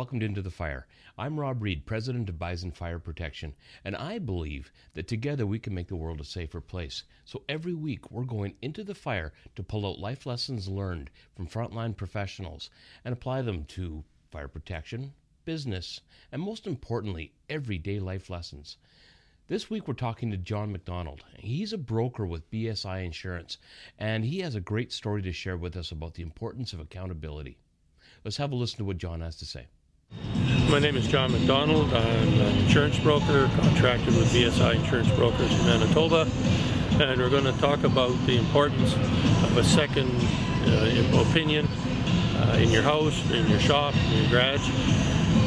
welcome to Into the Fire. I'm Rob Reed, president of Bison Fire Protection, and I believe that together we can make the world a safer place. So every week we're going into the fire to pull out life lessons learned from frontline professionals and apply them to fire protection, business, and most importantly, everyday life lessons. This week we're talking to John McDonald. He's a broker with BSI Insurance, and he has a great story to share with us about the importance of accountability. Let's have a listen to what John has to say. My name is John McDonald. I'm an insurance broker contracted with BSI Insurance Brokers in Manitoba. And we're going to talk about the importance of a second uh, opinion uh, in your house, in your shop, in your garage.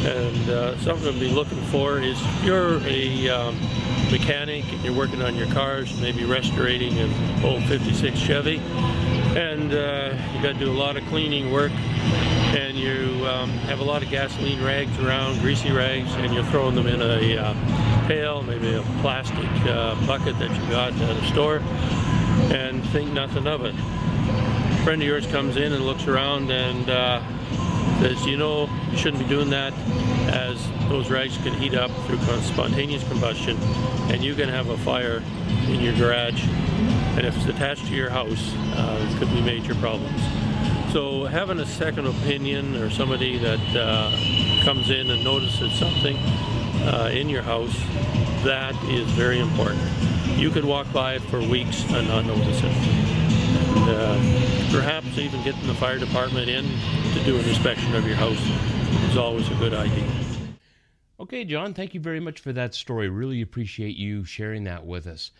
And uh, something to be looking for is if you're a um, mechanic and you're working on your cars, maybe restorating an old 56 Chevy, and uh, you got to do a lot of cleaning work and you um, have a lot of gasoline rags around, greasy rags, and you're throwing them in a uh, pail, maybe a plastic uh, bucket that you got at a store, and think nothing of it. A friend of yours comes in and looks around and uh, says, you know, you shouldn't be doing that as those rags can heat up through spontaneous combustion and you can have a fire in your garage and if it's attached to your house, uh, it could be major problems. So having a second opinion or somebody that uh, comes in and notices something uh, in your house, that is very important. You could walk by it for weeks and not notice it. And, uh, perhaps even getting the fire department in to do an inspection of your house is always a good idea. Okay, John, thank you very much for that story. Really appreciate you sharing that with us.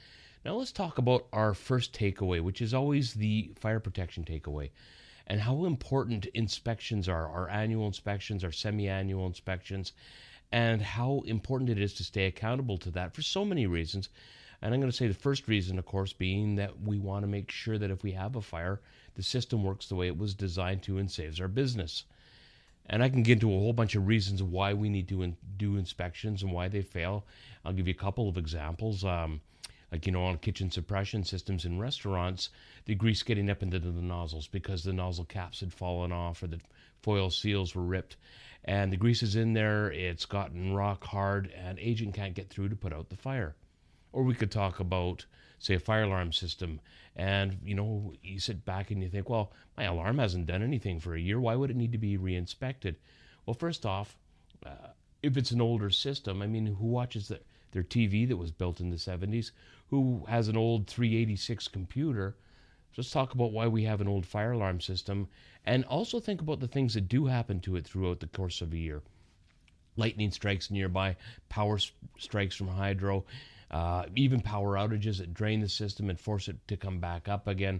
Now let's talk about our first takeaway, which is always the fire protection takeaway and how important inspections are our annual inspections, our semi annual inspections, and how important it is to stay accountable to that for so many reasons. And I'm going to say the first reason, of course, being that we want to make sure that if we have a fire, the system works the way it was designed to and saves our business. And I can get into a whole bunch of reasons why we need to in, do inspections and why they fail. I'll give you a couple of examples. Um, like you know on kitchen suppression systems in restaurants the grease getting up into the nozzles because the nozzle caps had fallen off or the foil seals were ripped. And the grease is in there. It's gotten rock hard and agent can't get through to put out the fire. Or we could talk about say a fire alarm system and you know you sit back and you think well my alarm hasn't done anything for a year. Why would it need to be reinspected? Well first off uh, if it's an older system i mean who watches the, their tv that was built in the 70s who has an old 386 computer. Let's talk about why we have an old fire alarm system and also think about the things that do happen to it throughout the course of a year. Lightning strikes nearby, power strikes from hydro, uh, even power outages that drain the system and force it to come back up again.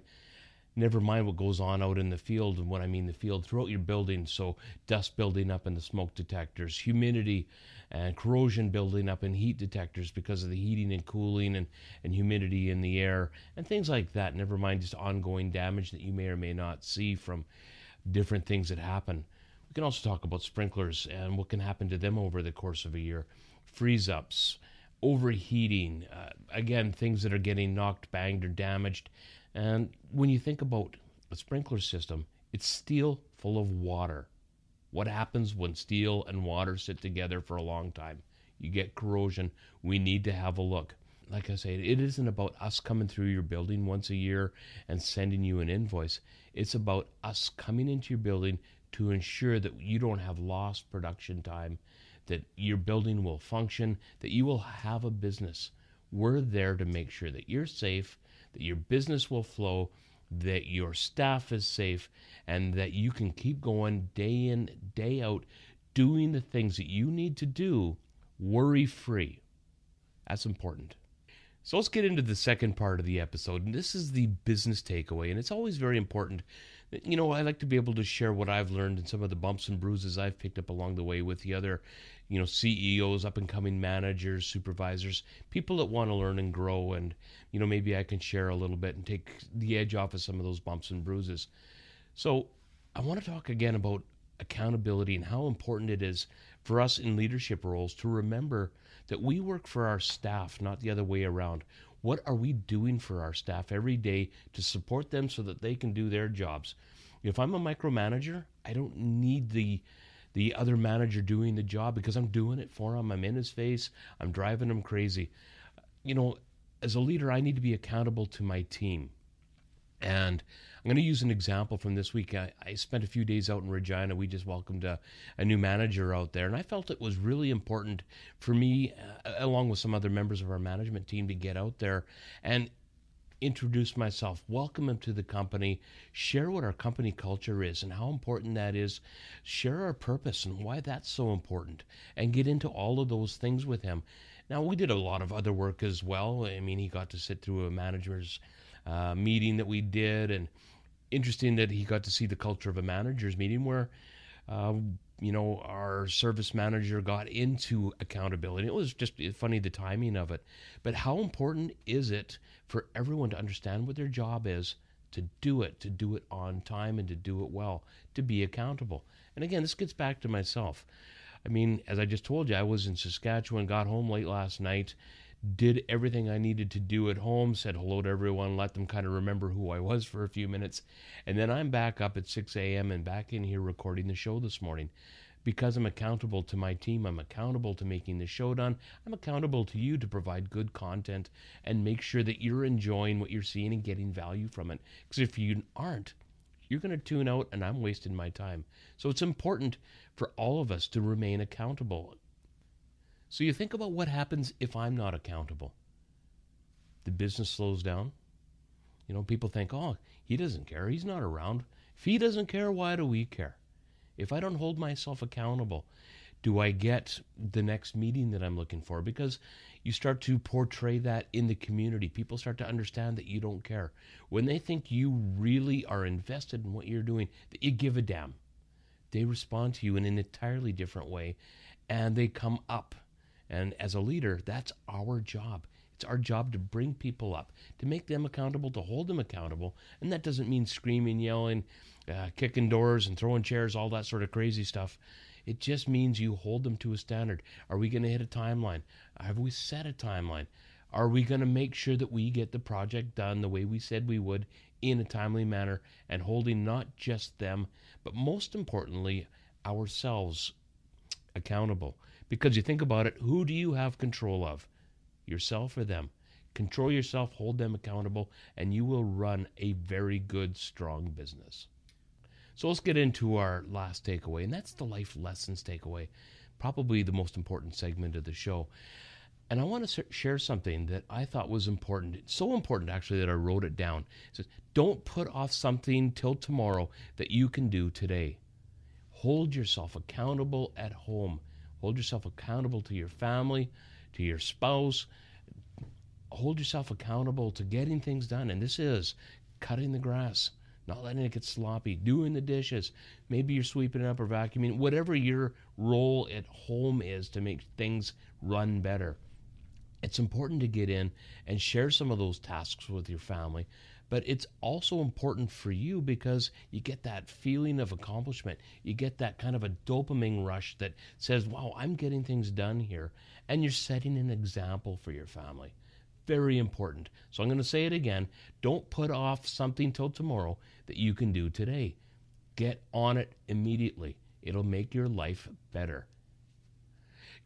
Never mind what goes on out in the field, and what I mean the field, throughout your building. So, dust building up in the smoke detectors, humidity and corrosion building up in heat detectors because of the heating and cooling and, and humidity in the air and things like that. Never mind just ongoing damage that you may or may not see from different things that happen. We can also talk about sprinklers and what can happen to them over the course of a year, freeze ups, overheating, uh, again, things that are getting knocked, banged, or damaged. And when you think about a sprinkler system, it's steel full of water. What happens when steel and water sit together for a long time? You get corrosion. We need to have a look. Like I said, it isn't about us coming through your building once a year and sending you an invoice. It's about us coming into your building to ensure that you don't have lost production time, that your building will function, that you will have a business. We're there to make sure that you're safe, that your business will flow, that your staff is safe, and that you can keep going day in, day out, doing the things that you need to do worry free. That's important. So let's get into the second part of the episode. And this is the business takeaway. And it's always very important. You know, I like to be able to share what I've learned and some of the bumps and bruises I've picked up along the way with the other, you know, CEOs, up and coming managers, supervisors, people that want to learn and grow. And, you know, maybe I can share a little bit and take the edge off of some of those bumps and bruises. So I want to talk again about accountability and how important it is for us in leadership roles to remember that we work for our staff, not the other way around. What are we doing for our staff every day to support them so that they can do their jobs? If I'm a micromanager, I don't need the the other manager doing the job because I'm doing it for him. I'm in his face. I'm driving him crazy. You know, as a leader, I need to be accountable to my team. And I'm going to use an example from this week. I, I spent a few days out in Regina. We just welcomed a, a, new manager out there, and I felt it was really important for me, uh, along with some other members of our management team, to get out there and introduce myself, welcome him to the company, share what our company culture is and how important that is, share our purpose and why that's so important, and get into all of those things with him. Now, we did a lot of other work as well. I mean, he got to sit through a manager's uh, meeting that we did, and interesting that he got to see the culture of a manager's meeting where, uh, you know, our service manager got into accountability. It was just funny the timing of it. But how important is it for everyone to understand what their job is, to do it, to do it on time, and to do it well, to be accountable? And again, this gets back to myself. I mean, as I just told you, I was in Saskatchewan, got home late last night, did everything I needed to do at home, said hello to everyone, let them kind of remember who I was for a few minutes. And then I'm back up at 6 a.m. and back in here recording the show this morning because I'm accountable to my team. I'm accountable to making the show done. I'm accountable to you to provide good content and make sure that you're enjoying what you're seeing and getting value from it. Because if you aren't, you're going to tune out and I'm wasting my time. So it's important for all of us to remain accountable. So you think about what happens if I'm not accountable. The business slows down. You know, people think, oh, he doesn't care. He's not around. If he doesn't care, why do we care? If I don't hold myself accountable, do I get the next meeting that I'm looking for? Because you start to portray that in the community. People start to understand that you don't care. When they think you really are invested in what you're doing, that you give a damn, they respond to you in an entirely different way and they come up and as a leader, that's our job. It's our job to bring people up, to make them accountable, to hold them accountable. And that doesn't mean screaming, yelling, uh, kicking doors, and throwing chairs, all that sort of crazy stuff. It just means you hold them to a standard. Are we going to hit a timeline? Have we set a timeline? Are we going to make sure that we get the project done the way we said we would in a timely manner and holding not just them, but most importantly, ourselves accountable? Because you think about it, who do you have control of? Yourself or them? Control yourself, hold them accountable, and you will run a very good, strong business. So let's get into our last takeaway, and that's the life lessons takeaway, probably the most important segment of the show. And I want to share something that I thought was important. It's so important, actually, that I wrote it down. It says, Don't put off something till tomorrow that you can do today. Hold yourself accountable at home. Hold yourself accountable to your family, to your spouse. Hold yourself accountable to getting things done. And this is cutting the grass, not letting it get sloppy, doing the dishes. Maybe you're sweeping up or vacuuming, whatever your role at home is to make things run better. It's important to get in and share some of those tasks with your family but it's also important for you because you get that feeling of accomplishment. You get that kind of a dopamine rush that says, wow, I'm getting things done here. And you're setting an example for your family. Very important. So I'm going to say it again. Don't put off something till tomorrow that you can do today. Get on it immediately. It'll make your life better.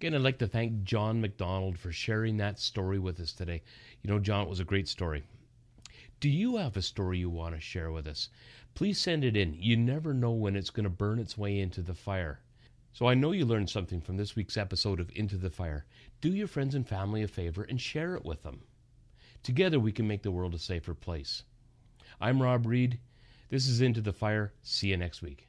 Again, I'd like to thank John McDonald for sharing that story with us today. You know, John, it was a great story. Do you have a story you want to share with us? Please send it in. You never know when it's going to burn its way into the fire. So I know you learned something from this week's episode of Into the Fire. Do your friends and family a favor and share it with them. Together we can make the world a safer place. I'm Rob Reed. This is Into the Fire. See you next week.